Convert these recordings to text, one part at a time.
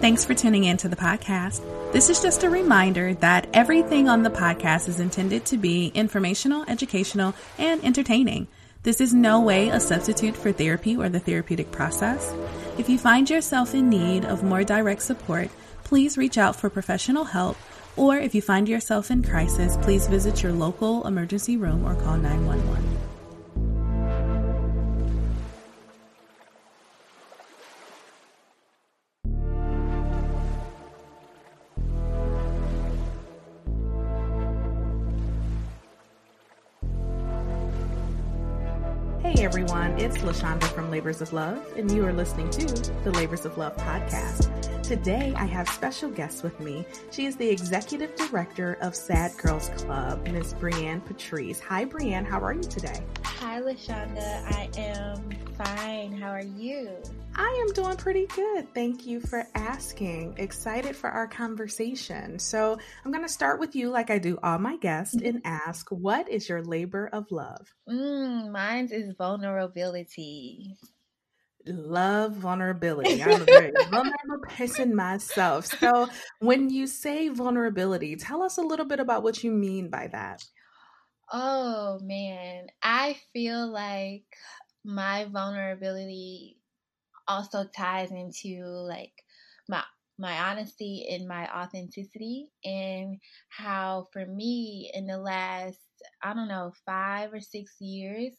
Thanks for tuning in to the podcast. This is just a reminder that everything on the podcast is intended to be informational, educational, and entertaining. This is no way a substitute for therapy or the therapeutic process. If you find yourself in need of more direct support, please reach out for professional help. Or if you find yourself in crisis, please visit your local emergency room or call 911. It's La Shanda from Labors of Love, and you are listening to the Labors of Love podcast. Today I have special guests with me. She is the executive director of Sad Girls Club, Ms. Brianne Patrice. Hi Brianne, how are you today? Hi La Shanda, I am fine. How are you? I am doing pretty good. Thank you for asking. Excited for our conversation. So, I'm going to start with you, like I do all my guests, and ask what is your labor of love? Mm, mine is vulnerability. Love vulnerability. I'm a very vulnerable person myself. So, when you say vulnerability, tell us a little bit about what you mean by that. Oh, man. I feel like my vulnerability also ties into like my my honesty and my authenticity and how for me in the last I don't know 5 or 6 years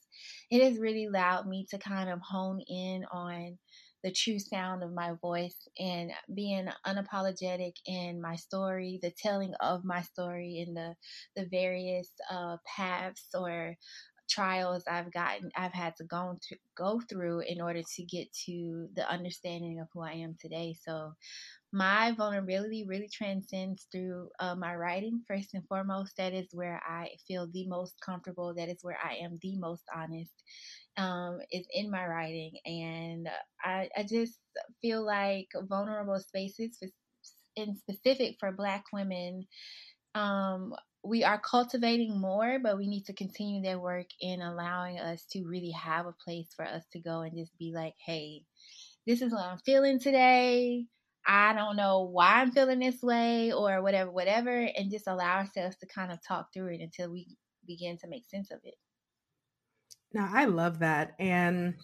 it has really allowed me to kind of hone in on the true sound of my voice and being unapologetic in my story, the telling of my story and the the various uh, paths or trials I've gotten, I've had to go to go through in order to get to the understanding of who I am today. So, my vulnerability really transcends through uh, my writing. First and foremost, that is where I feel the most comfortable. That is where I am the most honest. Um, is in my writing, and I, I just feel like vulnerable spaces, in specific for Black women, um, we are cultivating more, but we need to continue that work in allowing us to really have a place for us to go and just be like, hey, this is what I'm feeling today. I don't know why I'm feeling this way or whatever, whatever, and just allow ourselves to kind of talk through it until we begin to make sense of it. Now, I love that. And,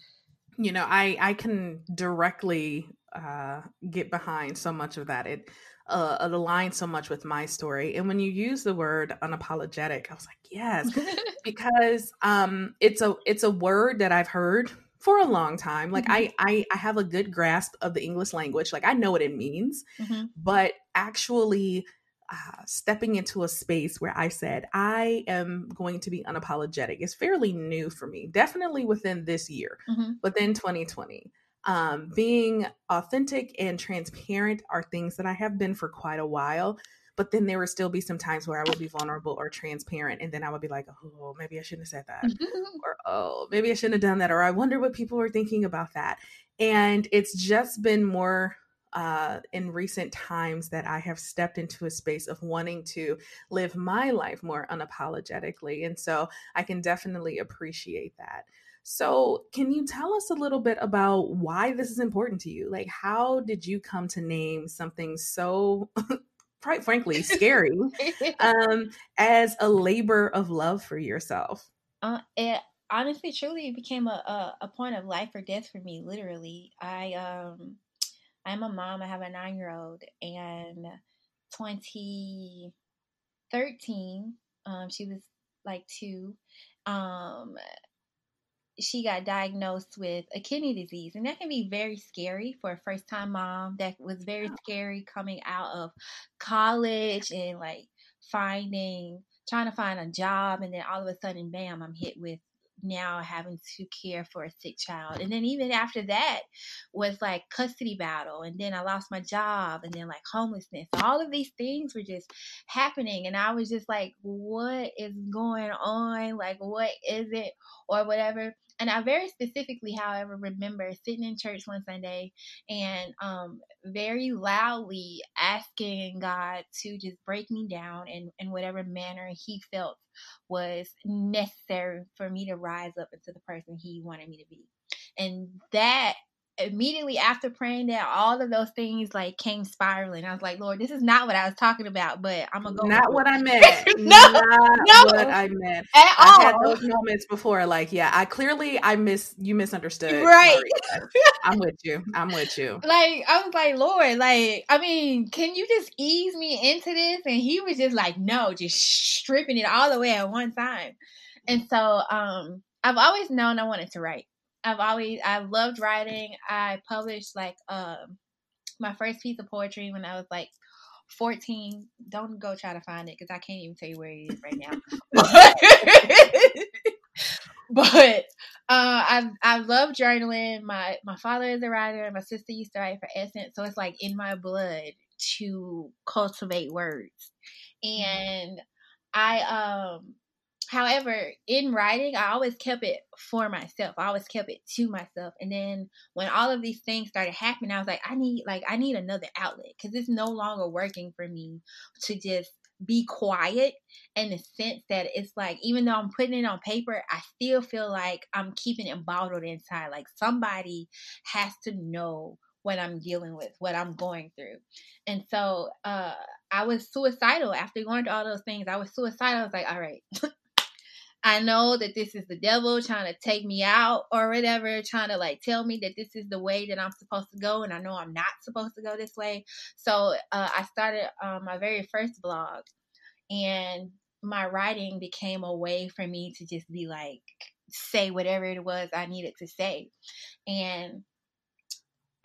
you know, I, I can directly uh, get behind so much of that. It uh, it aligns so much with my story. And when you use the word unapologetic, I was like, yes, because um, it's a it's a word that I've heard for a long time. Like mm-hmm. I, I I have a good grasp of the English language. Like I know what it means, mm-hmm. but actually uh, stepping into a space where I said I am going to be unapologetic is fairly new for me. Definitely within this year, mm-hmm. within 2020 um, being authentic and transparent are things that I have been for quite a while. But then there would still be some times where I would be vulnerable or transparent. And then I would be like, oh, maybe I shouldn't have said that. or, oh, maybe I shouldn't have done that. Or I wonder what people were thinking about that. And it's just been more uh, in recent times that I have stepped into a space of wanting to live my life more unapologetically. And so I can definitely appreciate that. So, can you tell us a little bit about why this is important to you? Like, how did you come to name something so, quite frankly, scary um, as a labor of love for yourself? Uh, it honestly, truly became a, a, a point of life or death for me. Literally, I um, I'm a mom. I have a nine year old, and 2013, um, she was like two. Um, she got diagnosed with a kidney disease and that can be very scary for a first time mom that was very scary coming out of college and like finding trying to find a job and then all of a sudden bam i'm hit with now having to care for a sick child. And then even after that was like custody battle. And then I lost my job and then like homelessness. All of these things were just happening. And I was just like, what is going on? Like, what is it? Or whatever. And I very specifically, however, remember sitting in church one Sunday and um, very loudly asking God to just break me down in, in whatever manner He felt was necessary for me to rise up into the person He wanted me to be. And that immediately after praying that, all of those things like came spiraling. I was like, Lord, this is not what I was talking about, but I'm gonna go. Not what I meant. no, not no, what I meant at I've all. Had those moments before, like, yeah, I clearly I miss you misunderstood. Right. I'm with you. I'm with you. Like I was like, Lord, like I mean, can you just ease me into this? And he was just like, no, just stripping it all the way at one time. And so, um, I've always known I wanted to write. I've always I loved writing. I published like um my first piece of poetry when I was like 14. Don't go try to find it because I can't even tell you where it is right now. but uh, I I love journaling. My my father is a writer. My sister used to write for Essence, so it's like in my blood to cultivate words. Mm-hmm. And I um However, in writing, I always kept it for myself. I always kept it to myself. And then when all of these things started happening, I was like, I need like I need another outlet because it's no longer working for me to just be quiet in the sense that it's like even though I'm putting it on paper, I still feel like I'm keeping it bottled inside. Like somebody has to know what I'm dealing with, what I'm going through. And so uh I was suicidal after going through all those things. I was suicidal. I was like, all right, I know that this is the devil trying to take me out or whatever, trying to like tell me that this is the way that I'm supposed to go, and I know I'm not supposed to go this way. So uh, I started um, my very first blog, and my writing became a way for me to just be like say whatever it was I needed to say, and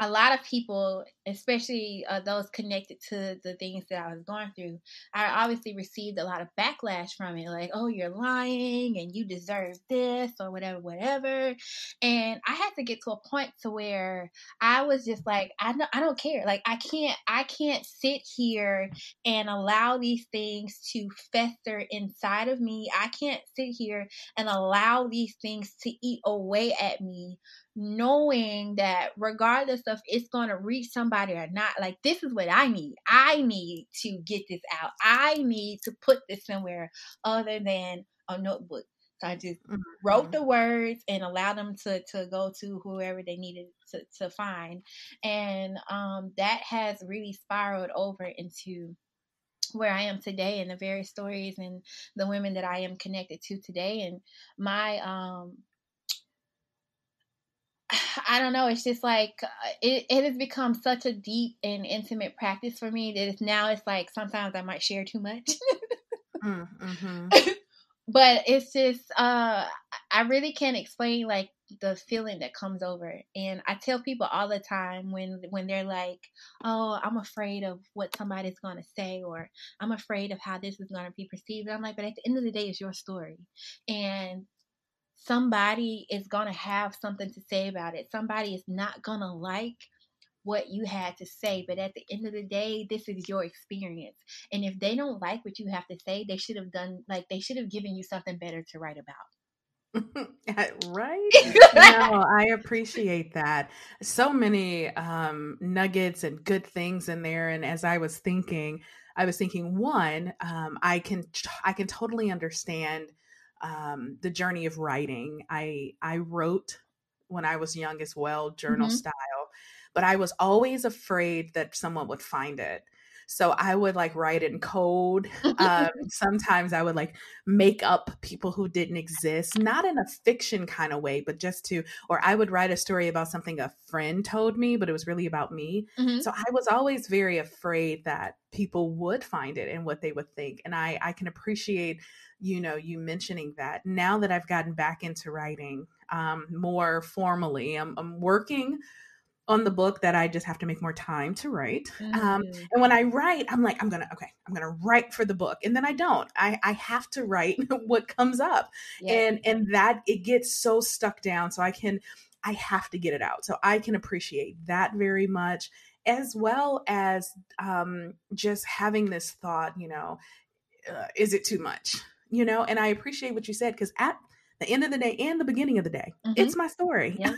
a lot of people, especially uh, those connected to the things that I was going through, I obviously received a lot of backlash from it. Like, oh, you're lying and you deserve this or whatever, whatever. And I had to get to a point to where I was just like, I don't, I don't care. Like, I can't, I can't sit here and allow these things to fester inside of me. I can't sit here and allow these things to eat away at me knowing that regardless of it's going to reach somebody or not, like this is what I need. I need to get this out. I need to put this somewhere other than a notebook. So I just mm-hmm. wrote the words and allowed them to to go to whoever they needed to, to find. And um, that has really spiraled over into where I am today and the various stories and the women that I am connected to today. And my um I don't know. It's just like uh, it, it has become such a deep and intimate practice for me that it's now it's like sometimes I might share too much. Mm, mm-hmm. but it's just uh I really can't explain like the feeling that comes over. And I tell people all the time when when they're like, "Oh, I'm afraid of what somebody's going to say or I'm afraid of how this is going to be perceived." I'm like, "But at the end of the day it's your story." And somebody is going to have something to say about it. Somebody is not going to like what you had to say, but at the end of the day, this is your experience. And if they don't like what you have to say, they should have done like they should have given you something better to write about. right no i appreciate that so many um nuggets and good things in there and as i was thinking i was thinking one um i can i can totally understand um, the journey of writing. I I wrote when I was young as well, journal mm-hmm. style, but I was always afraid that someone would find it. So I would like write in code. Um, sometimes I would like make up people who didn't exist, not in a fiction kind of way, but just to, or I would write a story about something a friend told me, but it was really about me. Mm-hmm. So I was always very afraid that people would find it and what they would think. And I, I can appreciate you know you mentioning that now that i've gotten back into writing um, more formally I'm, I'm, working on the book that i just have to make more time to write um, mm-hmm. um, and when i write i'm like i'm gonna okay i'm gonna write for the book and then i don't i, I have to write what comes up yeah. and and that it gets so stuck down so i can i have to get it out so i can appreciate that very much as well as um, just having this thought you know uh, is it too much you know, and I appreciate what you said because at the end of the day and the beginning of the day, mm-hmm. it's my story. Yeah.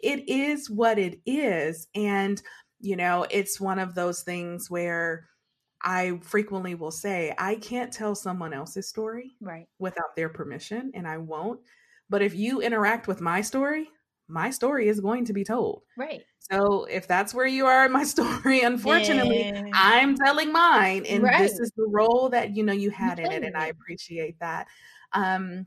It is what it is. And, you know, it's one of those things where I frequently will say, I can't tell someone else's story right. without their permission, and I won't. But if you interact with my story, my story is going to be told. Right. So if that's where you are in my story, unfortunately, yeah. I'm telling mine. And right. this is the role that you know you had in it. And I appreciate that. Um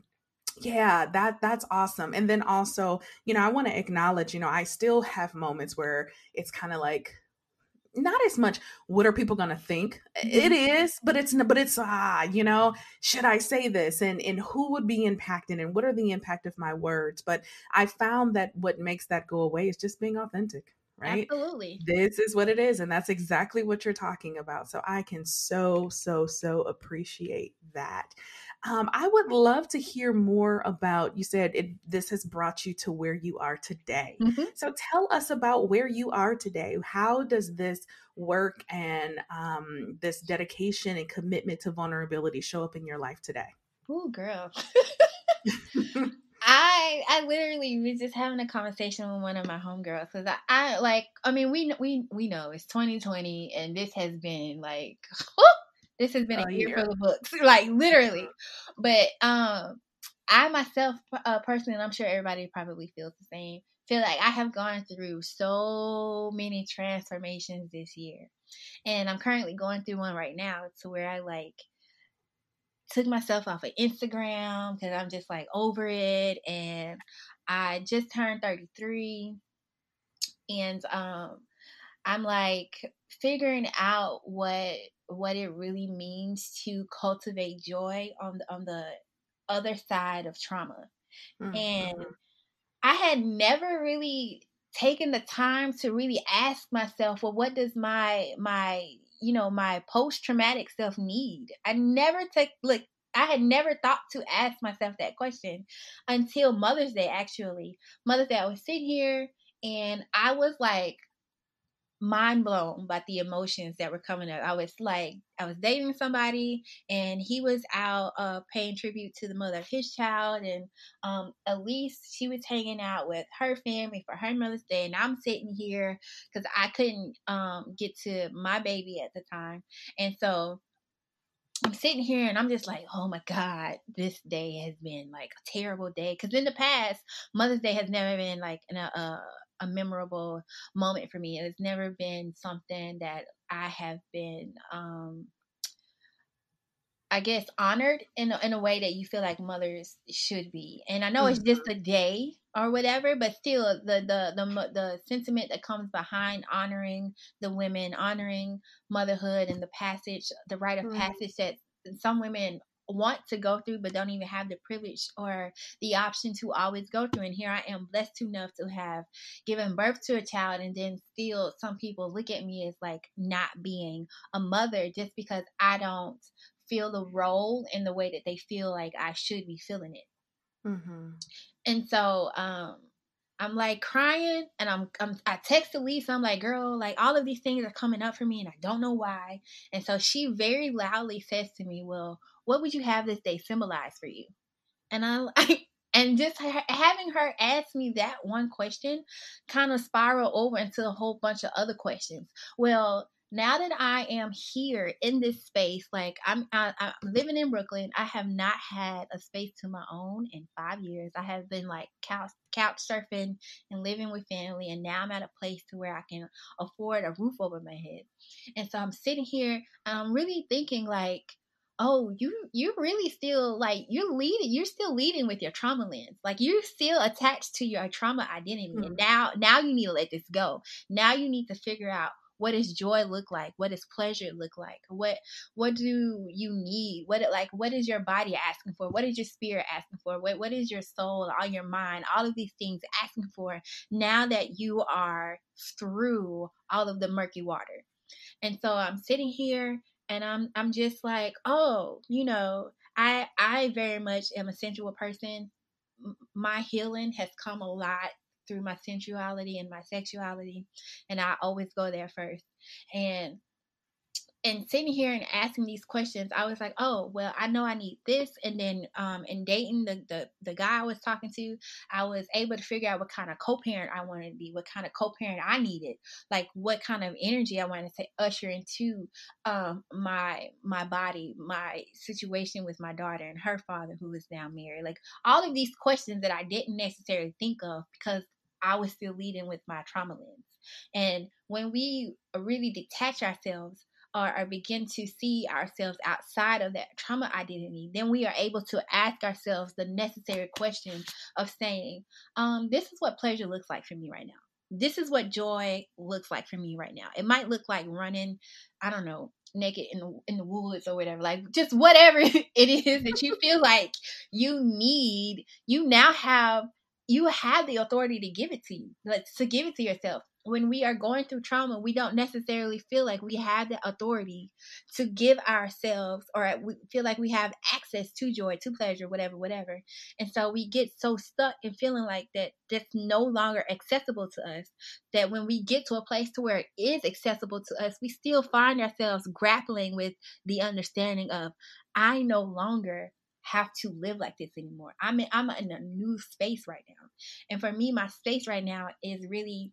yeah that that's awesome and then also you know i want to acknowledge you know i still have moments where it's kind of like not as much what are people going to think? It mm-hmm. but it's but it's ah you know should i say this? And and who would be impacted and what are the impact of my words? But i found that what makes that go away is just being authentic right absolutely this is what it is and that's exactly what you're talking about so i can so so so appreciate that um, I would love to hear more about. You said it, this has brought you to where you are today. Mm-hmm. So tell us about where you are today. How does this work and um, this dedication and commitment to vulnerability show up in your life today? Oh, girl. I I literally was just having a conversation with one of my homegirls because I, I like I mean we we we know it's 2020 and this has been like This has been a oh, year for the books, like literally. But um, I myself, uh, personally, and I'm sure everybody probably feels the same. Feel like I have gone through so many transformations this year, and I'm currently going through one right now to where I like took myself off of Instagram because I'm just like over it, and I just turned 33, and um, I'm like figuring out what what it really means to cultivate joy on the on the other side of trauma. Mm-hmm. And I had never really taken the time to really ask myself, well, what does my my you know my post traumatic self need? I never take like I had never thought to ask myself that question until Mother's Day. Actually, Mother's Day, I was sitting here and I was like, mind blown by the emotions that were coming up. I was like, I was dating somebody, and he was out uh, paying tribute to the mother of his child, and um, Elyse, she was hanging out with her family for her Mother's Day, and I'm sitting here because I couldn't um, get to my baby at the time, and so I'm sitting here and I'm just like, oh my God, this day has been like a terrible day. Because in the past, Mother's Day has never been like a, a, a memorable moment for me. It has never been something that I have been, um, I guess, honored in a, in a way that you feel like mothers should be. And I know mm-hmm. it's just a day or whatever, but still, the, the the the sentiment that comes behind honoring the women, honoring motherhood, and the passage, the rite of mm-hmm. passage that some women want to go through but don't even have the privilege or the option to always go through and here i am blessed enough to have given birth to a child and then still some people look at me as like not being a mother just because i don't feel the role in the way that they feel like i should be feeling it mm-hmm. and so um I'm like crying and I'm, I'm I text Elyse. I'm like, girl, like all of these things are coming up for me and I don't know why. And so she very loudly says to me, Well, what would you have this day symbolize for you? And I, and just ha- having her ask me that one question kind of spiral over into a whole bunch of other questions. Well, now that I am here in this space, like I'm, I, am i am living in Brooklyn. I have not had a space to my own in five years. I have been like couch couch surfing and living with family, and now I'm at a place to where I can afford a roof over my head. And so I'm sitting here, and I'm really thinking like, oh you you really still like you're leading you're still leading with your trauma lens. Like you're still attached to your trauma identity mm-hmm. and now now you need to let this go. Now you need to figure out what does joy look like? What does pleasure look like? What what do you need? What like what is your body asking for? What is your spirit asking for? What, what is your soul all your mind all of these things asking for now that you are through all of the murky water? And so i'm sitting here and I'm I'm just like, oh, you know, I I very much am a sensual person. My healing has come a lot through my sensuality and my sexuality, and I always go there first. And and sitting here and asking these questions, I was like, oh, well, I know I need this. And then um, in dating the, the, the guy I was talking to, I was able to figure out what kind of co parent I wanted to be, what kind of co parent I needed, like what kind of energy I wanted to usher into um, my my body, my situation with my daughter and her father, who is now married. Like all of these questions that I didn't necessarily think of because I was still leading with my trauma lens. And when we really detach ourselves or, or, begin to see ourselves outside of that trauma identity, then we are able to ask ourselves the necessary question of saying, um, This is what pleasure looks like for me right now. This is what joy looks like for me right now. It might look like running, I don't know, naked in the in the woods or whatever. Like just whatever it is that you feel like you need, you now have you have the authority to give it to you, like to give it to yourself when we are going through trauma, we don't necessarily feel like we have the authority to give ourselves or we feel like we have access to joy, to pleasure, whatever, whatever. And so we get so stuck in feeling like that that's no longer accessible to us that when we get to a place to where it is accessible to us, we still find ourselves grappling with the understanding of I no longer have to live like this anymore. I'm in, I'm in a new space right now. And for me, my space right now is really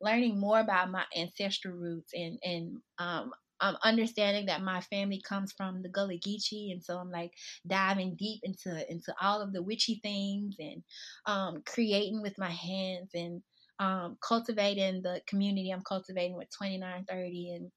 learning more about my ancestral roots and and um I'm understanding that my family comes from the Gullah Geechee, and so I'm like diving deep into into all of the witchy things and um, creating with my hands and um, cultivating the community I'm cultivating with 2930 and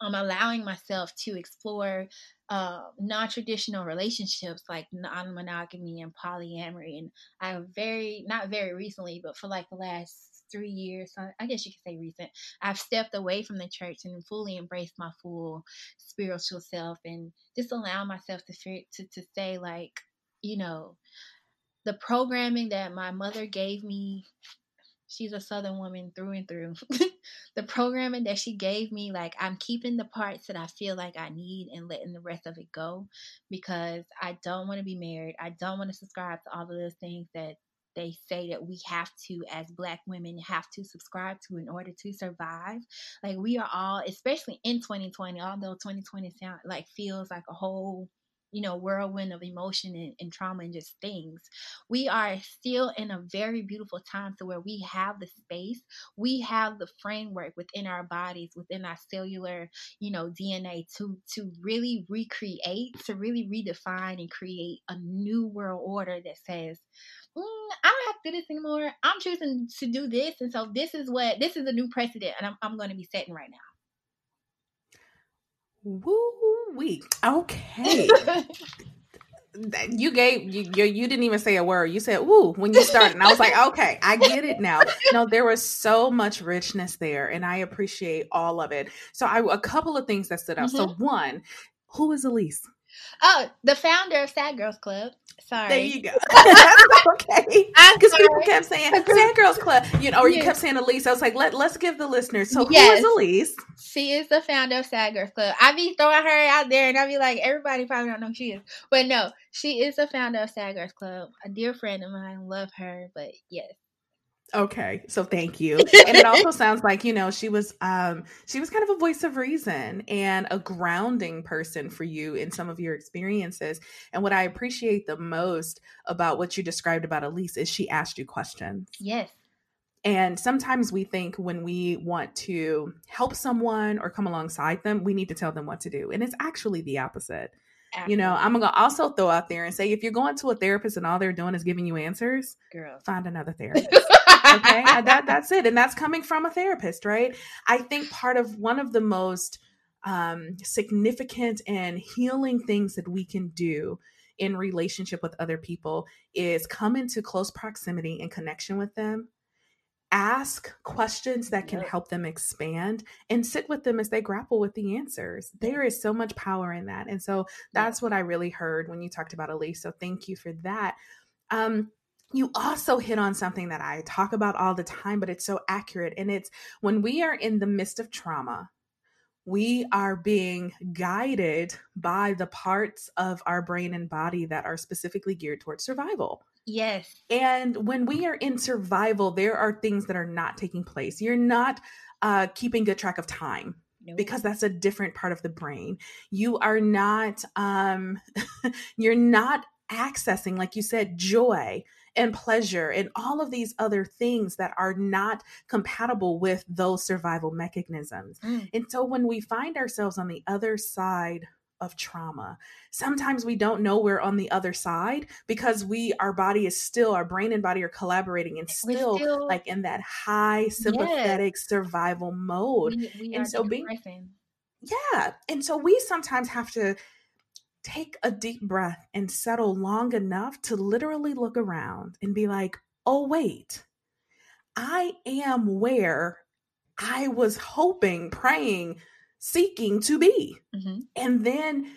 I'm allowing myself to explore uh, non-traditional relationships like non-monogamy and polyamory and I very not very recently but for like the last three years, so I guess you could say recent, I've stepped away from the church and fully embraced my full spiritual self and just allow myself to to to say like, you know, the programming that my mother gave me she's a southern woman through and through the programming that she gave me like i'm keeping the parts that i feel like i need and letting the rest of it go because i don't want to be married i don't want to subscribe to all of those things that they say that we have to as black women have to subscribe to in order to survive. Like we are all especially in 2020 although 2020 sound like feels like a whole you know whirlwind of emotion and, and, trauma and just things we are still in a very beautiful time to where we have the space. We have the framework within our bodies within our cellular you know dna to to really recreate to really redefine and create a new world order that says mm, I don't have to do this anymore. I'm choosing to do this. And so this is what, this is a new precedent and I'm, I'm going to be setting right now. Woo wee. Okay. you gave you, you, you didn't even say a word. You said "woo" when you started, and I was like, "Okay, I get it now." No, there was so much richness there, and I appreciate all of it. So, I a couple of things that stood out. Mm-hmm. So, one, who is Elyse? Oh, the founder of Sad Girls Club. Sorry. There you go. okay. Because people kept saying Sad Girls Club, you know, or you kept saying Elyse. I was like, let let's give the listeners. So yes. who is Elyse? She is the founder of Sad Girls Club. I be throwing her out there, and I be like, everybody probably don't know who she is, but no, she is the founder of Sad Girls Club. A dear friend of mine. Love her, but yes, Okay, so thank you. And it also sounds like, you know, she was um she was kind of a voice of reason and a grounding person for you in some of your experiences. And what I appreciate the most about what you described about Elyse is she asked you questions. Yes. And sometimes we think when we want to help someone or come alongside them, we need to tell them what to do. And it's actually the opposite. Absolutely. You know, I'm gonna also throw out there and say if you're going to a therapist and all they're doing is giving you answers, girl, find another therapist. okay, that that's it, and that's coming from a therapist, right? I think part of one of the most um, significant and healing things that we can do in relationship with other people is come into close proximity and connection with them ask questions that can help them expand and sit with them as they grapple with the answers. There is so much power in that. And so that's what I really heard when you talked about Elyse. So thank you for that. Um, you also hit on something that I talk about all the time, but it's so accurate. And it's when we are in the midst of trauma, we are being guided by the parts of our brain and body that are specifically geared towards survival. Yes. And when we are in survival, there are things that are not taking place. You're not uh, keeping good track of time. Because that's a different part of the brain. You are not, um, you're not accessing, like you said, joy and pleasure and all of these other things that are not compatible with those survival mechanisms. Mm. And so when we find ourselves on the other side of trauma. Sometimes we don't know we're on the other side because we our body is still our brain and body are collaborating and still, still like in that high sympathetic yes. survival mode. We, we and so being yeah, and so we sometimes have to take a deep breath and settle long enough to literally look around and be like, "Oh wait. I am where I was hoping, praying, seeking to be. Mm-hmm. And then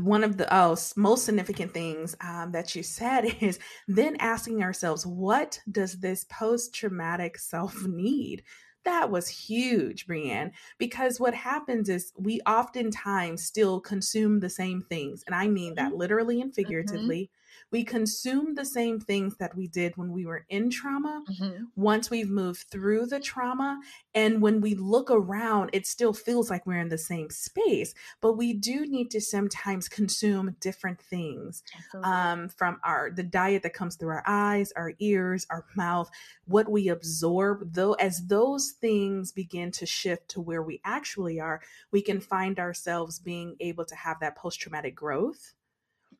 one of the oh, most significant things um, that you said is then asking ourselves, what does this post traumatic self need? That was huge, Brianne, because what happens is we oftentimes still consume the same things. And I mean that mm-hmm. literally and mm-hmm. figuratively. Mm-hmm we consume the same things that we did when we were in trauma. Mm-hmm. once we've moved through the trauma and when we look around it still feels like we're in the same space. But we do need to sometimes consume different things um, from our the diet that comes through our eyes our ears our mouth what we absorb. Though as those things begin to shift to where we actually are we can find ourselves being able to have that post-traumatic growth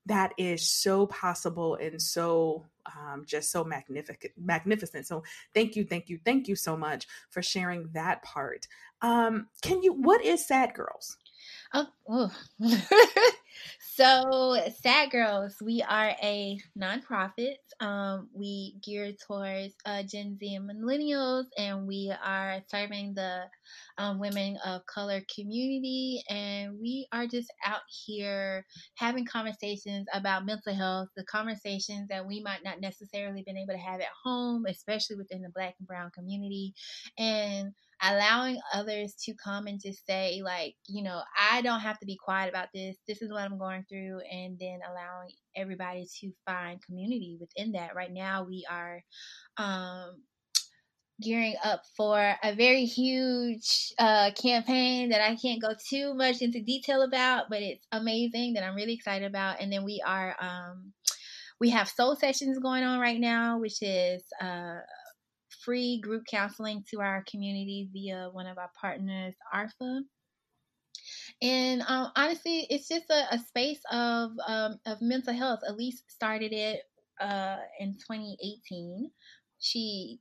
that is so possible and so um, just so magnificent magnificent. So thank you thank you thank you so much for sharing that part. Um, can you what is sad girls oh, oh. So, Sad Girls, we are a nonprofit. Um, we gear towards uh, Gen Z and millennials, and we are serving the um, women of color community. And we are just out here having conversations about mental health, the conversations that we might not necessarily been able to have at home, especially within the Black and Brown community. And allowing others to come and just say like you know i don't have to be quiet about this this is what i'm going through and then allowing everybody to find community within that right now we are um gearing up for a very huge uh, campaign that I can't go too much into detail about, but it's amazing that I'm really excited about. And then we are um, we have soul sessions going on right now, which is uh, free group counseling to our community via one of our partners, ARFA. And um, honestly, it's just a, a space of um, of mental health. Elyse started it uh, in 2018. She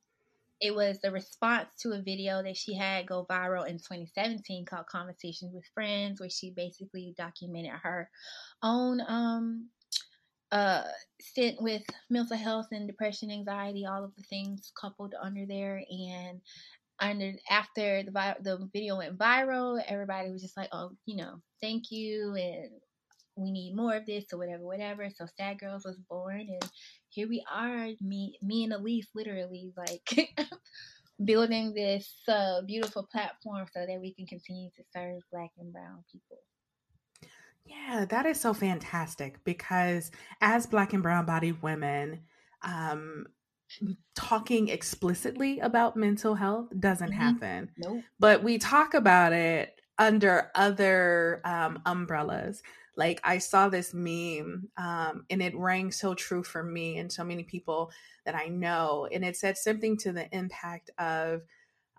it was the response to a video that she had go viral in 2017 called Conversations with Friends, where she basically documented her own um, uh, stint with mental health and depression, anxiety, all of the things coupled under there. And under after the the video went viral, everybody was just like, "Oh, you know, thank you," and we need more of this or whatever, whatever. So Sad Girls was born, and here we are, me, me and Elyse, literally like building this uh, beautiful platform so that we can continue to serve Black and Brown people. Yeah, that is so fantastic because as Black and Brown bodied women, um, talking explicitly about mental health doesn't mm-hmm. happen. Nope. But we talk about it under other um, umbrellas. Like I saw this meme um, and it rang so true for me and so many people that I know. And it said something to the impact of,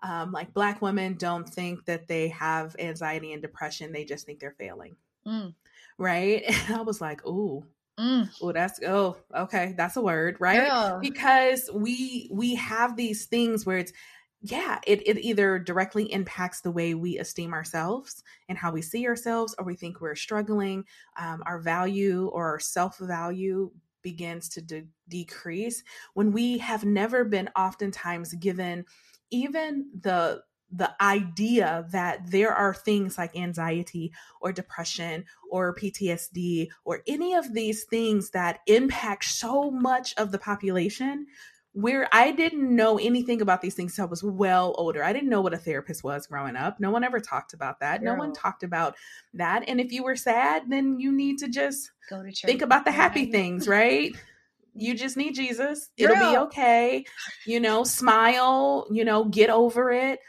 um, like black women don't think that they have anxiety and depression they just think they're failing Mm. Right. And I was like, ooh, Mm. Oh, that's oh, okay, that's a word, right? Yeah. Because we we have these things where it's yeah, it, it either directly impacts the way we esteem ourselves and how we see ourselves, or we think we're struggling. Um, our value or our self value begins to de- decrease when we have never been oftentimes given even the the idea that there are things like anxiety or depression or PTSD or any of these things that impact so much of the population where I didn't know anything about these things until I was well older. I didn't know what a therapist was growing up. No one ever talked about that. Girl. No one talked about that. And if you were sad, then you need to just go to church. Think about the happy things, right? you just need Jesus. Girl. It'll be okay. You know, smile, you know, get over it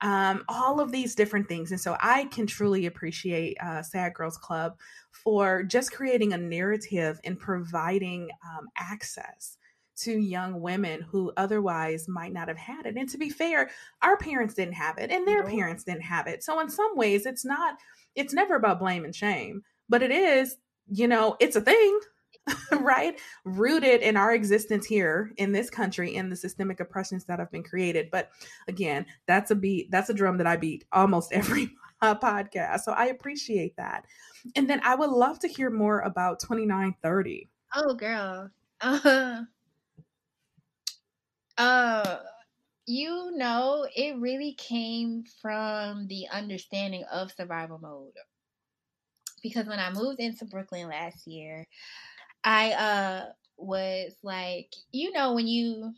um, all of these different things. And so I can truly appreciate uh, Sad Girls Club for just creating a narrative and providing um, access to young women who otherwise might not have had it. And to be fair, our parents didn't have it and their parents didn't have it. So in some ways, it's not, it's never about blame and shame. but it is, you know, it's a thing. right? Rooted in our existence here in this country in the systemic oppressions that have been created. But again, that's a beat, that's a drum that I beat almost every uh, podcast. So I appreciate that. And then I would love to hear more about 2930. Oh, girl. Uh, uh, you know, it really came from the understanding of survival mode. Because when I moved into Brooklyn last year, I uh was like, you know, when you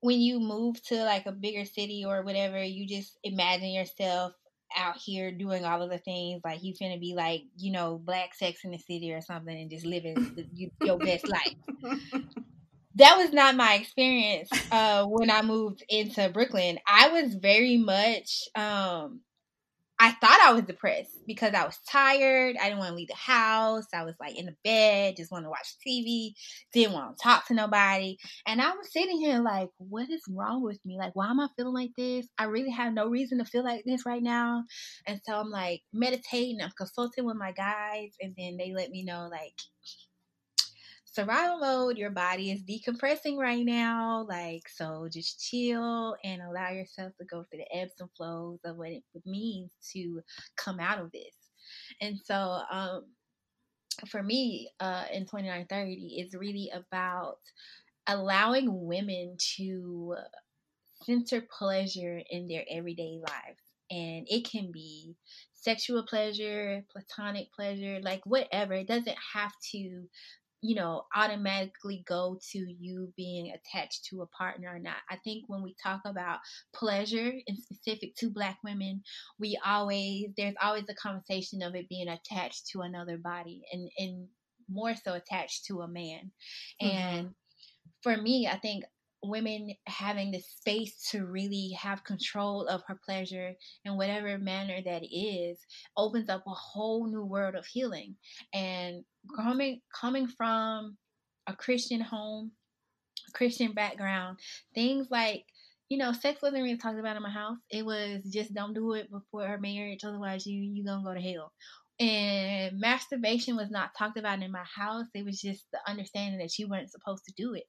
when you move to like a bigger city or whatever, you just imagine yourself out here doing all of the things like you finna be like you know black sex in the city or something and just living the, your best life. That was not my experience uh, when i moved into brooklyn. I was very much um, I thought I was depressed because I was tired. I didn't want to leave the house. I was like in the bed, just want to watch TV, didn't want to talk to nobody. And I was sitting here like, what is wrong with me? Like, why am I feeling like this? I really have no reason to feel like this right now. And so I'm like meditating, I'm consulting with my guides, and then they let me know, like, survival mode, your body is decompressing right now. Like, so just chill and allow yourself to go through the ebbs and flows of what it means to come out of this. And so, um, for me, uh, in 2930, it's really about allowing women to center pleasure in their everyday lives. And it can be sexual pleasure, platonic pleasure, like whatever. It doesn't have to you know, automatically go to you being attached to a partner or not. I think when we talk about pleasure and specific to black women, we always there's always a conversation of it being attached to another body and and more so attached to a man. Mm-hmm. And for me, I think women having the space to really have control of her pleasure in whatever manner that is opens up a whole new world of healing. And coming coming from a christian home a christian background things like you know sex wasn't really talked about in my house. It was just don't do it before her marriage otherwise you you gonna go to hell and masturbation was not talked about in my house. It was just the understanding that you weren't supposed to do it.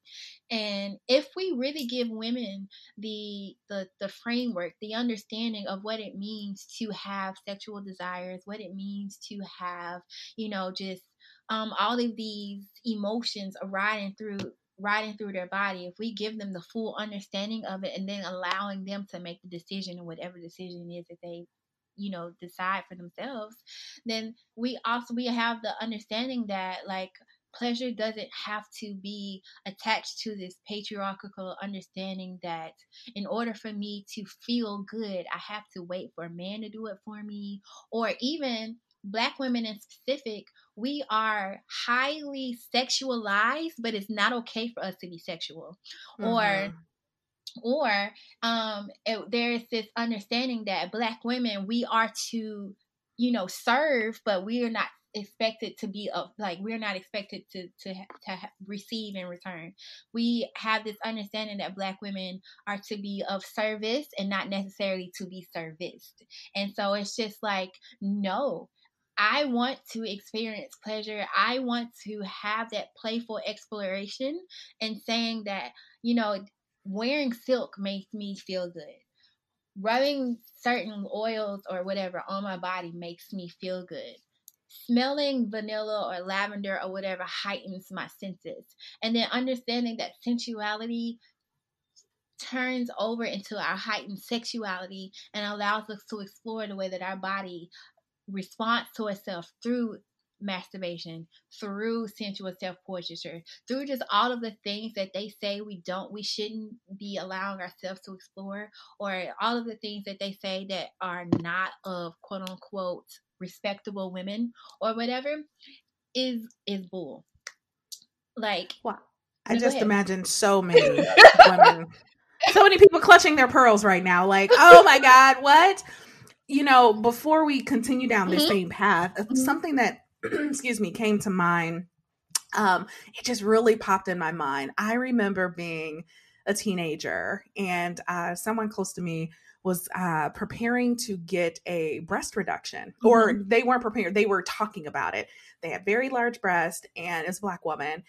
And if we really give women the the the framework, the understanding of what it means to have sexual desires, what it means to have, you know, just um, all of these emotions riding through riding through their body if we give them the full understanding of it and then allowing them to make the decision or whatever decision is that they you know decide for themselves then we also we have the understanding that like pleasure doesn't have to be attached to this patriarchal understanding that in order for me to feel good i have to wait for a man to do it for me or even black women in specific we are highly sexualized but it's not okay for us to be sexual mm-hmm. or or um, it, there's this understanding that black women we are to you know serve but we are not expected to be of like we're not expected to to to receive in return we have this understanding that black women are to be of service and not necessarily to be serviced and so it's just like no I want to experience pleasure. I want to have that playful exploration and saying that, you know, wearing silk makes me feel good. Rubbing certain oils or whatever on my body makes me feel good. Smelling vanilla or lavender or whatever heightens my senses. And then understanding that sensuality turns over into our heightened sexuality and allows us to explore the way that our body responds to itself through masturbation, through sensual self portraiture, through just all of the things that they say we don't, we shouldn't be allowing ourselves to explore, or all of the things that they say that are not of quote unquote respectable women or whatever is is bull. Like, wow. I just imagine so many women, so many people clutching their pearls right now. Like, oh my God, what? You know, before we continue down this mm-hmm. same path, mm-hmm. something that excuse me, came to mind, um, it just really popped in my mind. I remember being a teenager and uh, someone close to me was uh, preparing to get a breast reduction, mm-hmm. or they weren't prepared. They were talking about it. They had very large breast, and as a black woman,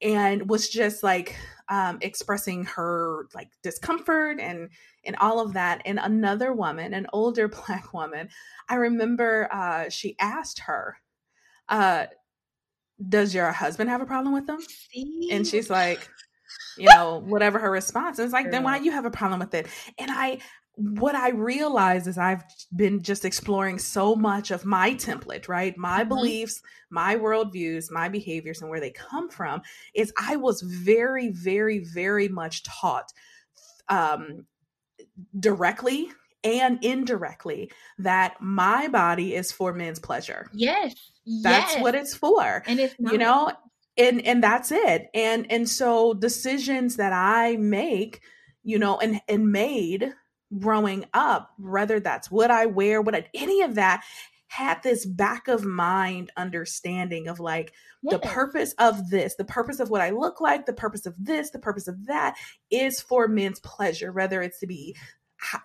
and was just like um, expressing her like discomfort and and all of that. And another woman, an older black woman, I remember uh, she asked her, uh, "Does your husband have a problem with them?" See? And she's like, you know, whatever her response. is like, then why do you have a problem with it? And I, what I realize is I've been just exploring so much of my template, right? My mm-hmm. beliefs, my worldviews, my behaviors, and where they come from. Is I was very, very, very much taught um, directly and indirectly that my body is for men's pleasure. Yes. That's yes. what it's for. And it's not. you know, and and that's it. And and so decisions that I make, you know, and and made growing up, whether that's what I wear, what I, any of that, had this back of mind understanding of like yes. the purpose of this, the purpose of what I look like, the purpose of this, the purpose of that is for men's pleasure, whether it's to be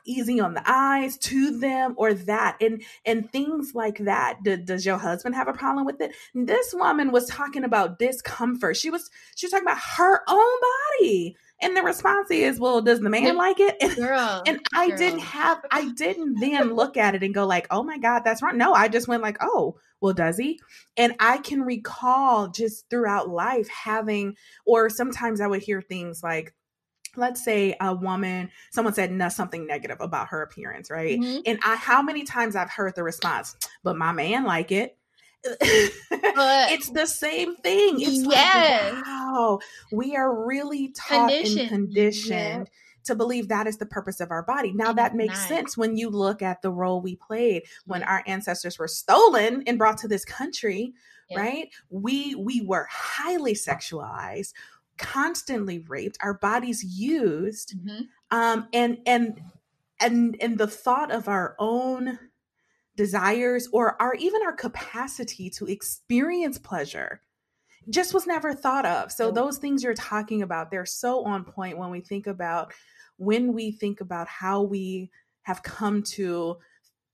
easy on the eyes to them or that and and things like that D- does your husband have a problem with it this woman was talking about discomfort she was she was talking about her own body and the response is, well, does the man like it? And, girl, and I girl. didn't have, I didn't then look at it and go like, oh my God, that's wrong. No, I just went like, oh, well, does he? And I can recall just throughout life having, or sometimes I would hear things like, let's say a woman someone said no, something negative about her appearance right mm-hmm. and i how many times i've heard the response but my man like it it's the same thing. It's yes. like, wow, we are really taught conditioned. and conditioned to believe that is the purpose of our body. Now that makes nice. sense when you look at the role we played when our ancestors were stolen and brought to this country, yeah. right? We we were highly sexualized, constantly raped, our bodies used, mm-hmm. um, and and and and the thought of our own desires or our even our capacity to experience pleasure just was never thought of. So those things you're talking about, they're so on point when we think about when we think about how we have come to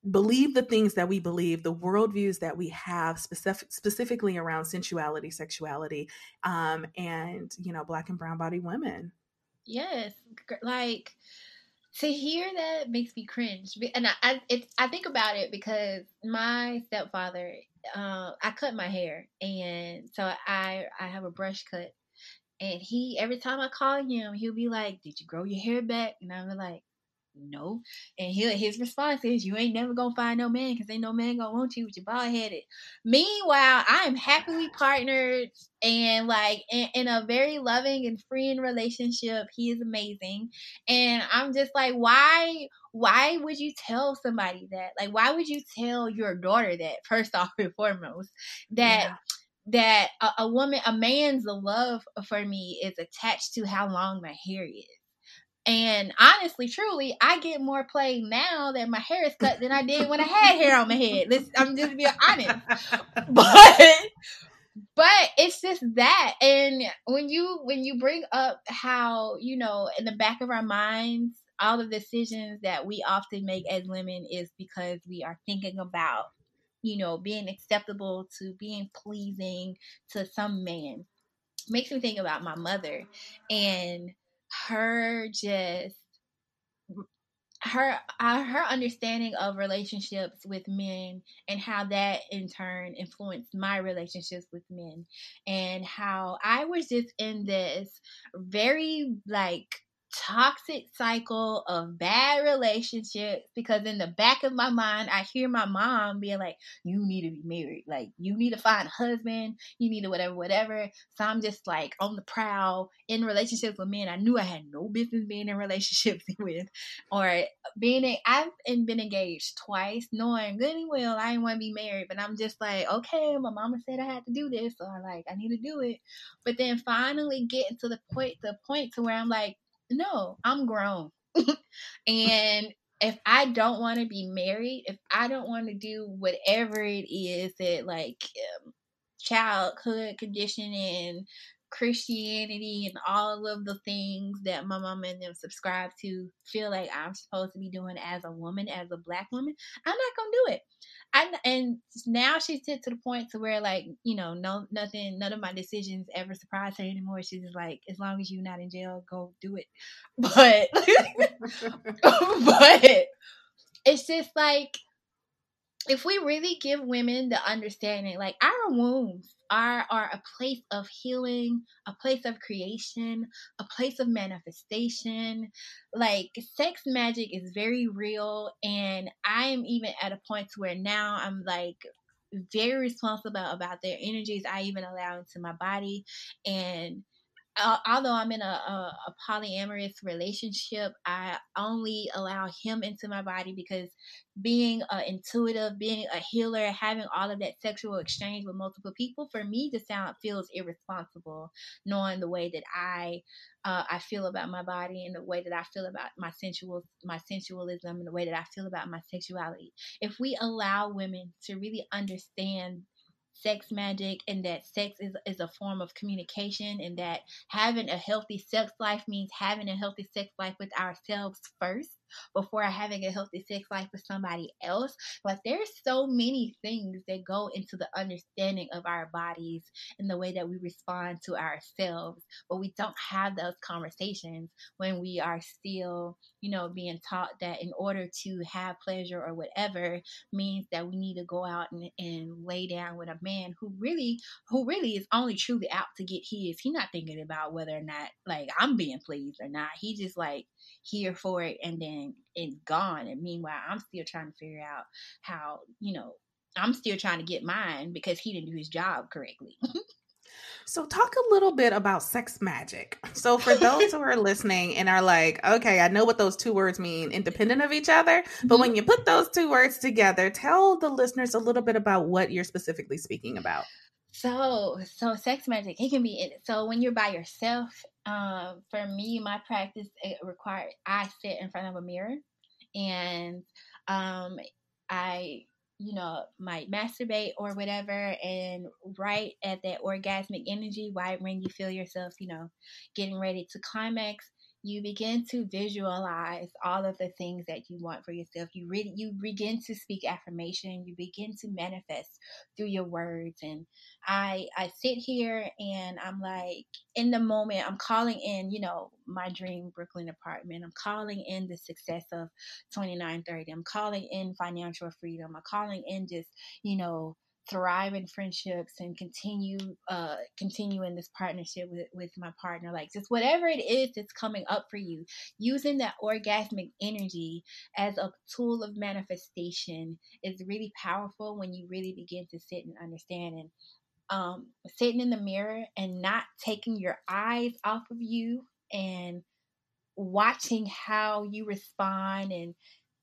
believe the things that we believe, the worldviews that we have, specific, specifically around sensuality, sexuality, um, and you know, black and brown body women. Yes, like to hear that makes me cringe and i I, I think about it because my stepfather uh, i cut my hair and so i i have a brush cut and he every time i call him he'll be like did you grow your hair back and i'm like no. And he, his response is, you ain't never gonna find no man because ain't no man gonna want you with your bald headed. Meanwhile, I am happily partnered and like in, in, a very loving and freeing relationship. He is amazing. And I'm just like, why, why would you tell somebody that? Like, why would you tell your daughter that, first off and foremost, that yeah that a, a, woman, a man's love for me is attached to how long my hair is. And honestly, truly, I get more play now that my hair is cut than I did when I had hair on my head. Let's, I'm just being honest. But but it's just that and when you when you bring up how you know in the back of our minds all the decisions that we often make as women is because we are thinking about you know being acceptable to being pleasing to some man makes me think about my mother and her just her uh, her understanding of relationships with men and how that in turn influenced my relationships with men and how I was just in this very like toxic cycle of bad relationships because in the back of my mind I hear my mom being like you need to be married. Like you need to find a husband. You need to whatever whatever. So I'm just like on the prowl in relationships with men I knew I had no business being in relationships with or being a, I've been engaged twice knowing good and well I didn't want to be married but I'm just like okay my mama said I had to do this so I like I need to do it. But then finally getting to the point the point to where I'm like no, I'm grown. and if I don't want to be married, if I don't want to do whatever it is that like um, childhood conditioning Christianity and all of the things that my mom and them subscribe to feel like I'm supposed to be doing as a woman, as a black woman, I'm not gonna do it. I, and now she's to the point to where like you know no nothing none of my decisions ever surprise her anymore. She's just like as long as you're not in jail go do it. But but it's just like if we really give women the understanding, like our wombs are are a place of healing, a place of creation, a place of manifestation. Like sex magic is very real, and I am even at a point where now I'm like very responsible about their energies I even allow into my body and although I'm in a, a, a, polyamorous relationship, I only allow him into my body because being uh, intuitive, being a healer, having all of that sexual exchange with multiple people, for me to sound feels irresponsible, knowing the way that I uh, I feel about my body and the way that I feel about my sensual my sensualism and the way that I feel about my sexuality. If we allow women to really understand sex magic and that sex is, is a form of communication and that having a healthy sex life means having a healthy sex life with ourselves first before having a healthy sex life with somebody else. But there's so many things that go into the understanding of our bodies and the way that we respond to ourselves, but we don't have those conversations when we are still, you know, being taught that in order to have pleasure or whatever means that we need to go out and, and lay down with a man who really who really is only truly out to get his. He's not thinking about whether or not like I'm being pleased or not. He just like here for it and then it's gone. And meanwhile, I'm still trying to figure out how, you know, I'm still trying to get mine because he didn't do his job correctly. So, talk a little bit about sex magic. So, for those who are listening and are like, okay, I know what those two words mean, independent of each other, but mm-hmm. when you put those two words together, tell the listeners a little bit about what you're specifically speaking about. So, so sex magic, it can be so when you're by yourself um, for me, my practice it required I sit in front of a mirror and um, I, you know, might masturbate or whatever, and right at that orgasmic energy, right when you feel yourself, you know, getting ready to climax, you begin to visualize all of the things that you want for yourself. You really you begin to speak affirmation. You begin to manifest through your words. And I I sit here and I'm like in the moment. I'm calling in, you know, my dream Brooklyn apartment. I'm calling in the success of 2930. I'm calling in financial freedom. I'm calling in just you know thrive in friendships and continue uh continue in this partnership with, with my partner like just whatever it is that's coming up for you using that orgasmic energy as a tool of manifestation is really powerful when you really begin to sit and understand and um sitting in the mirror and not taking your eyes off of you and watching how you respond and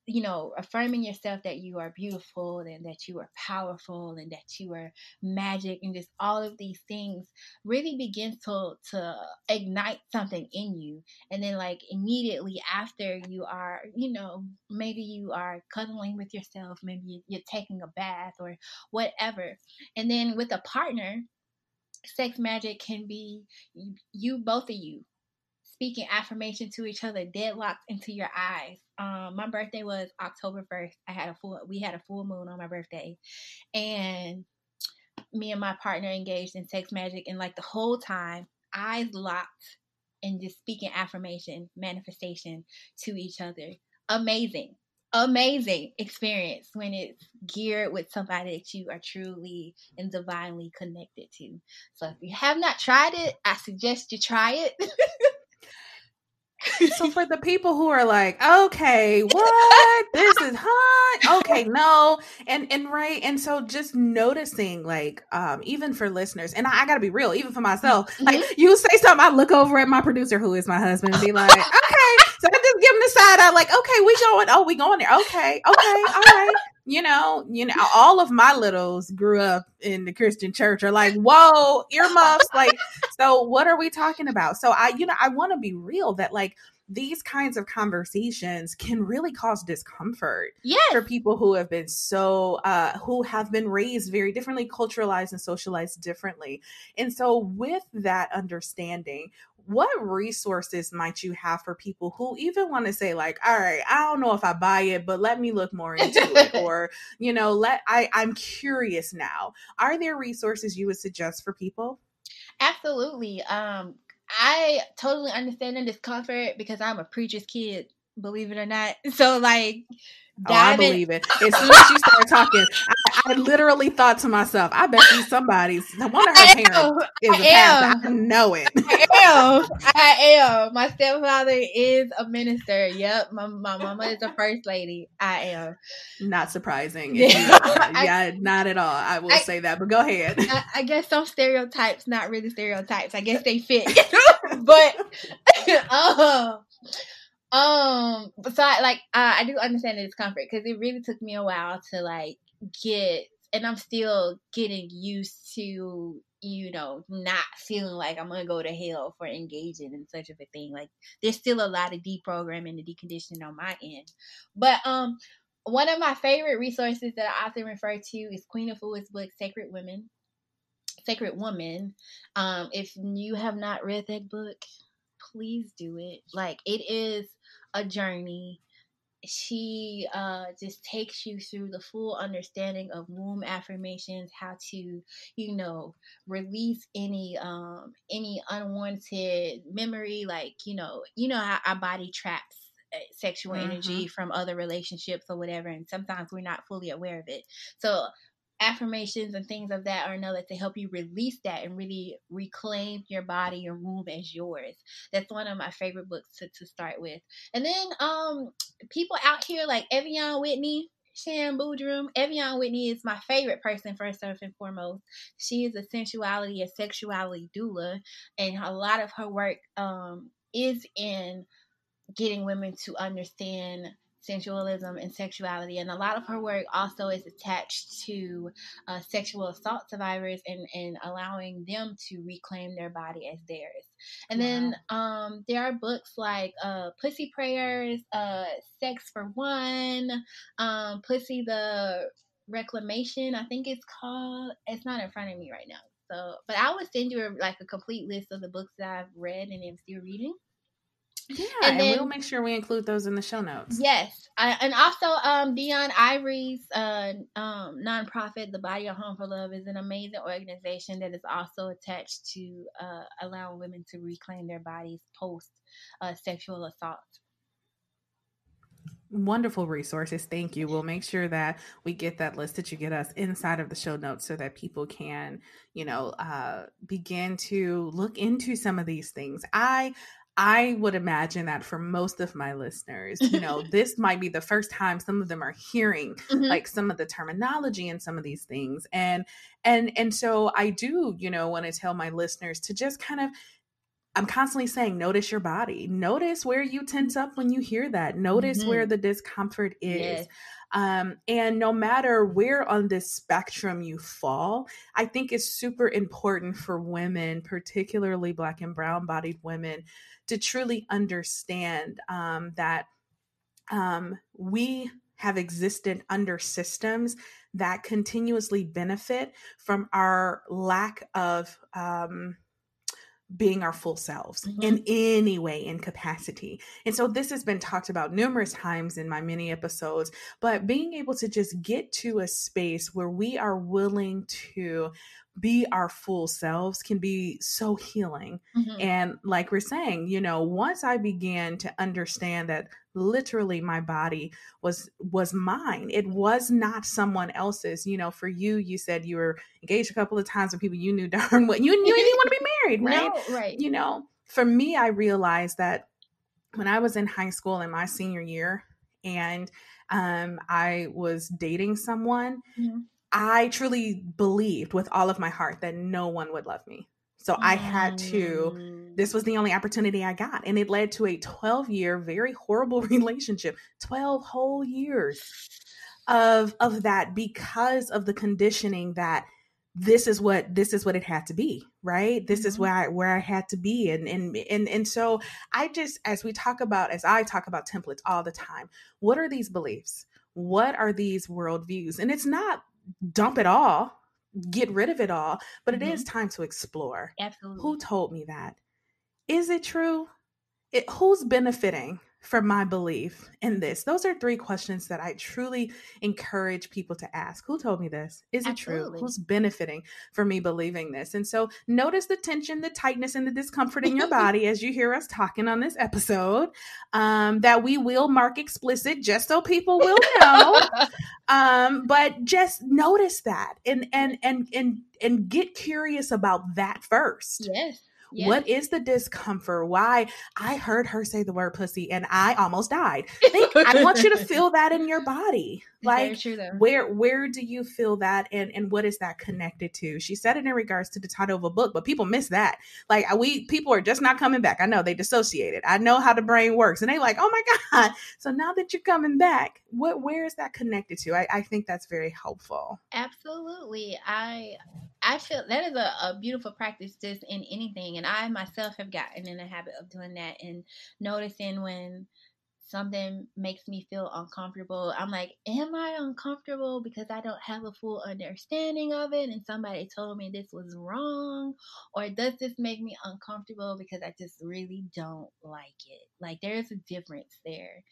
you know, affirming yourself that you are beautiful and that you are powerful and that you are magic and just all of these things really begins to to ignite something in you. And then like immediately after you are, you know, maybe you are cuddling with yourself, maybe you're taking a bath or whatever. And then with a partner, sex magic can be you both of you speaking affirmation to each other, deadlocked into your eyes. Um, my birthday was October first. I had a full. We had a full moon on my birthday, and me and my partner engaged in sex magic, and like the whole time, eyes locked, and just speaking affirmation, manifestation to each other. Amazing amazing experience when it's geared with somebody that you are truly and divinely connected to. So if you have not tried it, I suggest you try it. so for the people who are like, okay, what? this is hot. Okay, no. And and right. And so just noticing, like, um, even for listeners, and I, I gotta be real, even for myself, mm-hmm. like you say something, I look over at my producer, who is my husband, and be like, okay. So I just give him the side eye, like, okay, we going, oh, we going there. Okay, okay, all right you know, you know, all of my littles grew up in the Christian church are like, whoa, earmuffs. like, so what are we talking about? So I, you know, I want to be real that like these kinds of conversations can really cause discomfort yes. for people who have been so uh who have been raised very differently culturalized and socialized differently. And so with that understanding what resources might you have for people who even want to say like all right i don't know if i buy it but let me look more into it or you know let i i'm curious now. Are there resources you would suggest for people? Absolutely um i totally understand the discomfort because i'm a preacher's kid believe it or not so like Oh, I believe it. As soon as you started talking, I, I, literally thought to myself, I bet you somebody's one of her parents is a pastor. I know it. I am. I am. My stepfather is a minister. Yep. My, my mama is a first lady. I am. Not surprising. Yeah, not at all. I will I, say that, but go ahead. I, I, guess some stereotypes, not really stereotypes. I guess they fit. but uh, um, so I, like uh, I do understand the discomfort because it really took me a while to like get, and I'm still getting used to you know not feeling like I'm gonna go to hell for engaging in such of a thing. Like there's still a lot of deprogramming and deconditioning on my end, but um. One of my favorite resources that I often refer to is Queen Afua's book, Sacred Women. Sacred Woman. Um, if you have not read that book, please do it. Like it is a journey. She uh, just takes you through the full understanding of womb affirmations, how to, you know, release any um any unwanted memory, like you know, you know how our body traps eh, sexual mm-hmm. energy from other relationships or whatever and sometimes we're not fully aware of it so affirmations and things of that are another to help you release that and really reclaim your body, your womb as yours. That's one of my favorite books to, to start with. And then um people out here like Evyan Whitney, Shan Boodram. Evyan Whitney is my favorite person first and foremost. She is a sensuality, a sexuality doula, and a lot of her work um is in getting women to understand sensualism and sexuality. And a lot of her work also is attached to uh, sexual assault survivors and, and allowing them to reclaim their body as theirs. And wow. then um, there are books like uh, Pussy Prayers, uh, Sex for One, um, Pussy the Reclamation, I think it's called. It's not in front of me right now. So, but I would send you a, like a complete list of the books that I've read and am still reading. Yeah, and, then, we'll make sure we include those in the show notes. Yes, I, and also um, Dion Ivory's uh, um, nonprofit, the Body of Home for Love, is an amazing organization that is also attached to uh, allowing women to reclaim their bodies post uh, sexual assault. Wonderful resources. Thank you. We'll make sure that we get that list that you get us inside of the show notes so that people can, you know, uh, begin to look into some of these things. I I would imagine that for most of my listeners, you know, this might be the first time some of them are hearing mm-hmm. like some of the terminology and some of these things. And and and so I do, you know, want to tell my listeners to just kind of I'm constantly saying, notice your body. Notice where you tense up when you hear that. Notice mm-hmm. where the discomfort is. Yes. Um, and no matter where on this spectrum you fall, I think it's super important for women, particularly Black and Brown bodied women, to truly understand um, that um, we have existed under systems that continuously benefit from our lack of um, being our full selves mm-hmm. in any way in capacity. And so this has been talked about numerous times in my many episodes, but being able to just get to a space where we are willing to be our full selves can be so healing. Mm-hmm. And like we're saying, you know, once I began to understand that literally my body was was mine. It was not someone else's. You know, for you, you said you were engaged a couple of times with people you knew darn well you, you didn't want to be married, right? No, right. You know, for me, I realized that when I was in high school in my senior year and um, I was dating someone, mm-hmm. I truly believed with all of my heart that no one would love me. So I had to, mm. this was the only opportunity I got. And it led to a 12 year, very horrible relationship, 12 whole years of, of that because of the conditioning that this is what this is what it had to be right this mm-hmm. is where i where i had to be and and and and so i just as we talk about as i talk about templates all the time what are these beliefs what are these worldviews and it's not dump it all get rid of it all but mm-hmm. it is time to explore. Absolutely. who told me that? Is it true? It, who's benefiting from my belief in this? Those are three questions that I truly encourage people to ask. Who told me this? Is it Absolutely. true? Who's benefiting from me believing this? And so notice the tension, the tightness, and the discomfort in your body as you hear us talking on this episode. Um, that we will mark explicit just so people will know. um, but just notice that and and and and and get curious about that first. Yes. Yes. What is the discomfort? Why? I heard her say the word pussy and I almost died. Think, I want you to feel that in your body. Like true, where where do you feel that and and what is that connected to? She said it in regards to the title of a book, but people miss that. Like we people are just not coming back. I know they dissociated. I know how the brain works. And they like, oh my God. So now that you're coming back, what where is that connected to? I, I think that's very helpful. Absolutely. I I feel that is a, a beautiful practice just in anything. And I myself have gotten in the habit of doing that and noticing when something makes me feel uncomfortable, I'm like, am I uncomfortable because I don't have a full understanding of it and somebody told me this was wrong? Or does this make me uncomfortable because I just really don't like it? Like, there's a difference there.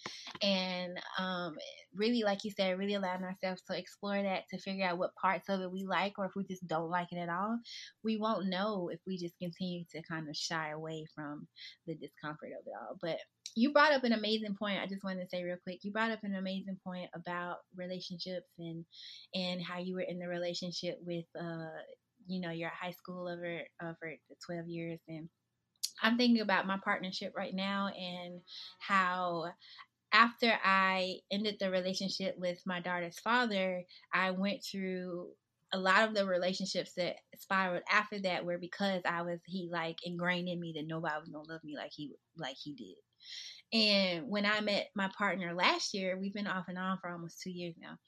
And um, really, like you said, really allowing ourselves to explore that to figure out what parts of it we like or if we just don't like it at all. We won't know if we just continue to kind of shy away from the discomfort of it all. But you brought up an amazing point. I just wanted to say real quick. You brought up an amazing point about relationships and and how you were in the relationship with uh you know your high school over for the 12 years and I'm thinking about my partnership right now and how after I ended the relationship with my daughter's father, I went through a lot of the relationships that spiraled after that were because I was he like ingrained in me that nobody was gonna love me like he like he did. And when I met my partner last year, we've been off and on for almost two years now.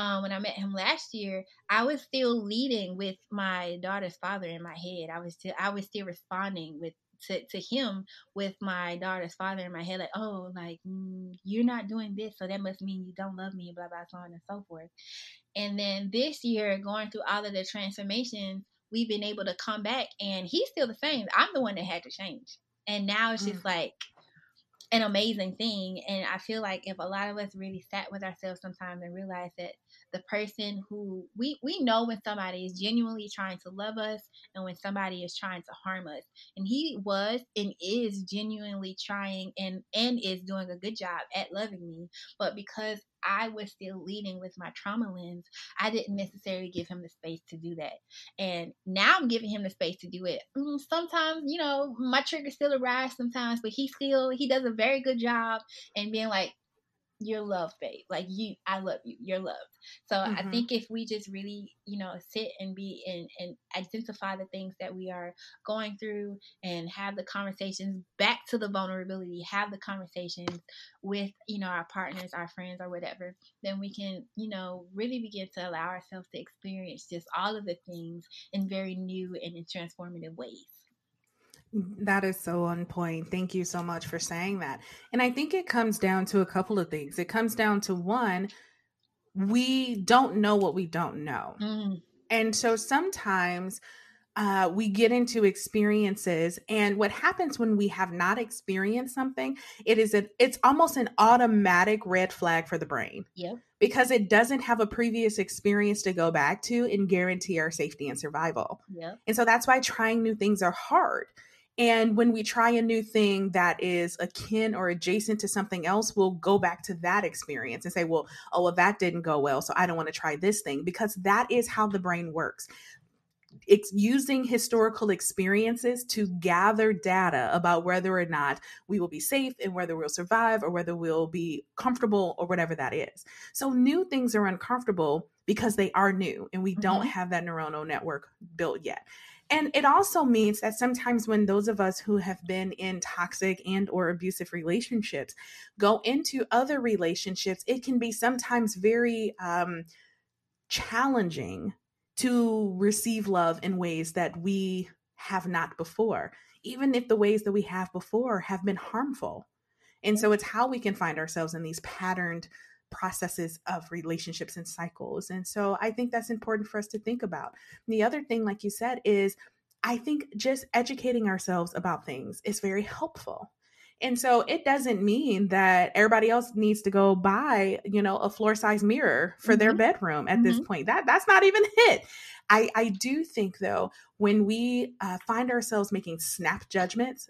Um, when I met him last year, I was still leading with my daughter's father in my head. I was still I was still responding with to, to him with my daughter's father in my head, like, oh, like mm, you're not doing this, so that must mean you don't love me, blah blah, so on and so forth. And then this year, going through all of the transformations, we've been able to come back, and he's still the same. I'm the one that had to change, and now it's just mm. like an amazing thing. And I feel like if a lot of us really sat with ourselves sometimes and realized that the person who we we know when somebody is genuinely trying to love us and when somebody is trying to harm us and he was and is genuinely trying and and is doing a good job at loving me but because I was still leading with my trauma lens, I didn't necessarily give him the space to do that. And now I'm giving him the space to do it. Mm, sometimes, you know, my trigger still arise sometimes, but he still he does a very good job and being like, you're loved, babe. Like you, I love you. You're loved. So mm-hmm. I think if we just really, you know, sit and be and and identify the things that we are going through and have the conversations back to the vulnerability, have the conversations with, you know, our partners, our friends, or whatever, then we can, you know, really begin to allow ourselves to experience just all of the things in very new and in transformative ways. That is so on point. Thank you so much for saying that. And I think it comes down to a couple of things. It comes down to one, we don't know what we don't know. Mm. And so sometimes uh, we get into experiences and what happens when we have not experienced something it is an it's almost an automatic red flag for the brain yeah because it doesn't have a previous experience to go back to and guarantee our safety and survival yeah and so that's why trying new things are hard and when we try a new thing that is akin or adjacent to something else, we'll go back to that experience and say, well, oh, well, that didn't go well. So I don't want to try this thing because that is how the brain works. It's using historical experiences to gather data about whether or not we will be safe and whether we'll survive or whether we'll be comfortable or whatever that is. So new things are uncomfortable because they are new and we mm-hmm. don't have that neuronal network built yet and it also means that sometimes when those of us who have been in toxic and or abusive relationships go into other relationships it can be sometimes very um, challenging to receive love in ways that we have not before, even if the ways that we have before have been harmful. And so it's how we can find ourselves in these patterned processes of relationships and cycles. And so I think that's important for us to think about. And the other thing, like you said, is I think just educating ourselves about things is very helpful. And so it doesn't mean that everybody else needs to go buy, you know, a floor size mirror for mm-hmm. their bedroom at mm-hmm. this point. That that's not even it. I I do think though when we uh, find ourselves making snap judgments,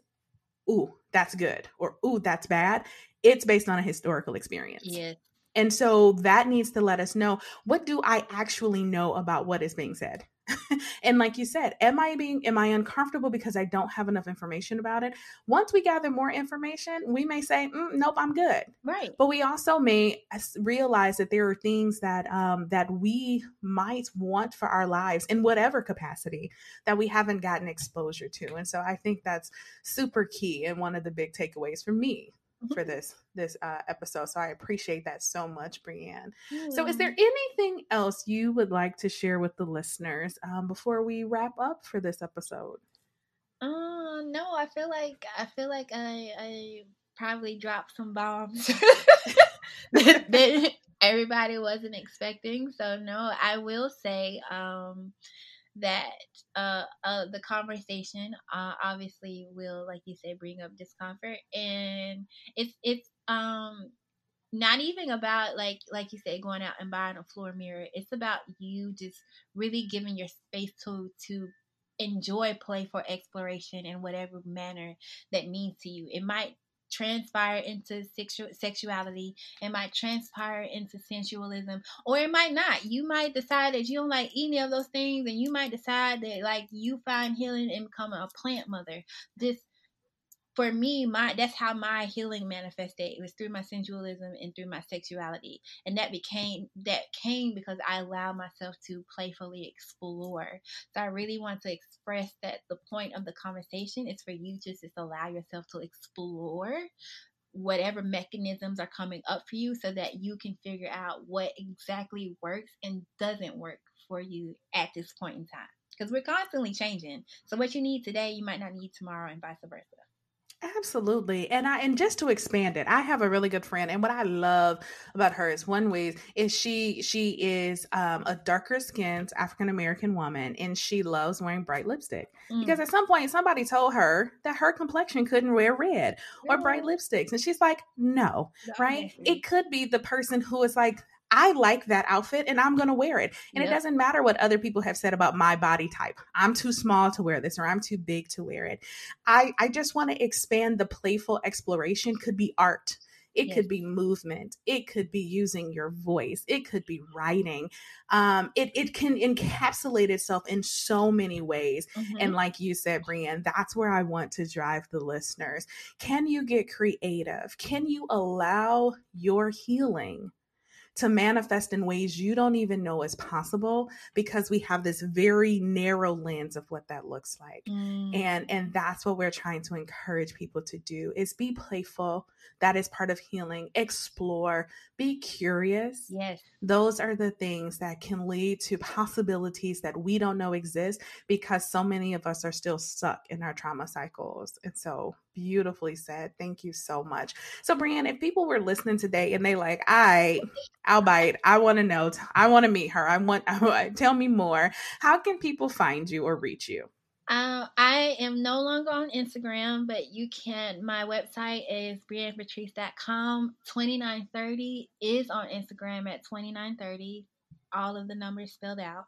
ooh, that's good, or ooh, that's bad. It's based on a historical experience. Yes. And so that needs to let us know what do I actually know about what is being said? and like you said, am I being am I uncomfortable because I don't have enough information about it? Once we gather more information, we may say, mm, "Nope, I'm good." Right. But we also may realize that there are things that um, that we might want for our lives in whatever capacity that we haven't gotten exposure to, and so I think that's super key and one of the big takeaways for me mm-hmm. for this this uh, episode. So I appreciate that so much, Brianne. Mm-hmm. So, is there anything else you would like to share with the listeners um, before we wrap up for this episode? Uh, no, I feel like I feel like I I probably dropped some bombs that, that everybody wasn't expecting. So no, I will say um that uh, uh, the conversation uh, obviously will, like you say, bring up discomfort, and it's it's um not even about like like you said going out and buying a floor mirror. It's about you just really giving your space to to enjoy play for exploration in whatever manner that means to you. It might transpire into sexual sexuality. It might transpire into sensualism or it might not. You might decide that you don't like any of those things and you might decide that like you find healing and become a plant mother. This for me, my that's how my healing manifested. It was through my sensualism and through my sexuality, and that became that came because I allowed myself to playfully explore. So I really want to express that the point of the conversation is for you to just allow yourself to explore whatever mechanisms are coming up for you, so that you can figure out what exactly works and doesn't work for you at this point in time. Because we're constantly changing. So what you need today, you might not need tomorrow, and vice versa. Absolutely. And I and just to expand it, I have a really good friend and what I love about her is one way is she she is um, a darker skinned African American woman and she loves wearing bright lipstick. Mm. Because at some point somebody told her that her complexion couldn't wear red or bright lipsticks and she's like, "No." right? It could be the person who is like I like that outfit and I'm going to wear it. And yep. it doesn't matter what other people have said about my body type. I'm too small to wear this or I'm too big to wear it. I, I just want to expand the playful exploration could be art. It yes. could be movement. It could be using your voice. It could be writing. Um, it, it can encapsulate itself in so many ways. Mm-hmm. And like you said, Brianne, that's where I want to drive the listeners. Can you get creative? Can you allow your healing to manifest in ways you don't even know is possible because we have this very narrow lens of what that looks like. Mm. And and that's what we're trying to encourage people to do is be playful. That is part of healing. Explore, be curious. Yes. Those are the things that can lead to possibilities that we don't know exist because so many of us are still stuck in our trauma cycles. And so beautifully said. Thank you so much. So, Brianne, if people were listening today and they like, I, I'll bite. I want to know. I want to meet her. I want. I, tell me more. How can people find you or reach you? Uh, I am no longer on Instagram, but you can. My website is briannepatrice.com. 2930 is on Instagram at 2930. All of the numbers spelled out.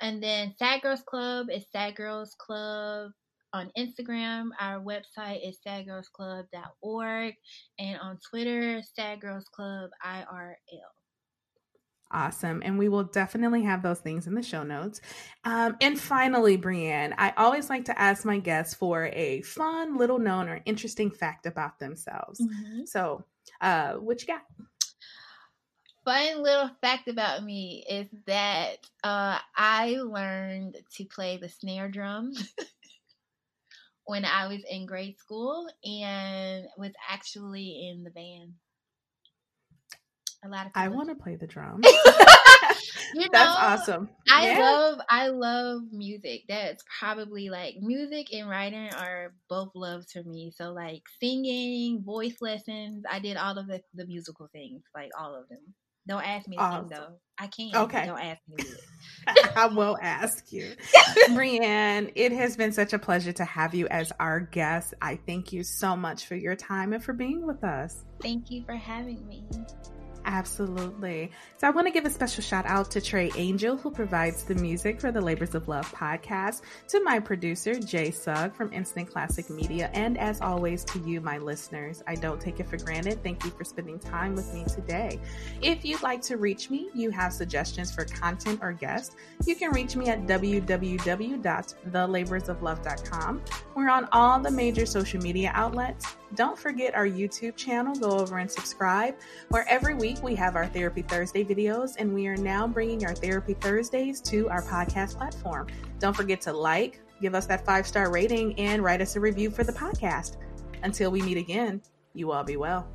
And then Sad Girls Club is Sad Girls Club on Instagram. Our website is sadgirlsclub.org. And on Twitter, Sad Girls Club IRL. Awesome. And we will definitely have those things in the show notes. Um, and finally, Brianne, I always like to ask my guests for a fun, little known, or interesting fact about themselves. Mm-hmm. So, uh, what you got? Fun little fact about me is that uh, I learned to play the snare drum when I was in grade school and was actually in the band. A lot of I want to play the drums. you know, That's awesome. I Yeah. love I love music. That's probably like music and writing are both loves for me. So like singing, voice lessons, I did all of the, the musical things, like all of them. Don't ask me to Awesome. sing though. I can't. Okay. Don't ask me to do it. I will ask you. Brianne, it has been such a pleasure to have you as our guest. I thank you so much for your time and for being with us. Thank you for having me. Absolutely. So I want to give a special shout out to Trey Angel, who provides the music for the Labors of Love podcast, to my producer, Jay Sugg from Instant Classic Media, and as always, to you, my listeners. I don't take it for granted. Thank you for spending time with me today. If you'd like to reach me, you have suggestions for content or guests, you can reach me at www.thelaborsoflove.com. We're on all the major social media outlets. Don't forget our YouTube channel. Go over and subscribe, where every week we have our Therapy Thursday videos, and we are now bringing our Therapy Thursdays to our podcast platform. Don't forget to like, give us that five star rating, and write us a review for the podcast. Until we meet again, you all be well.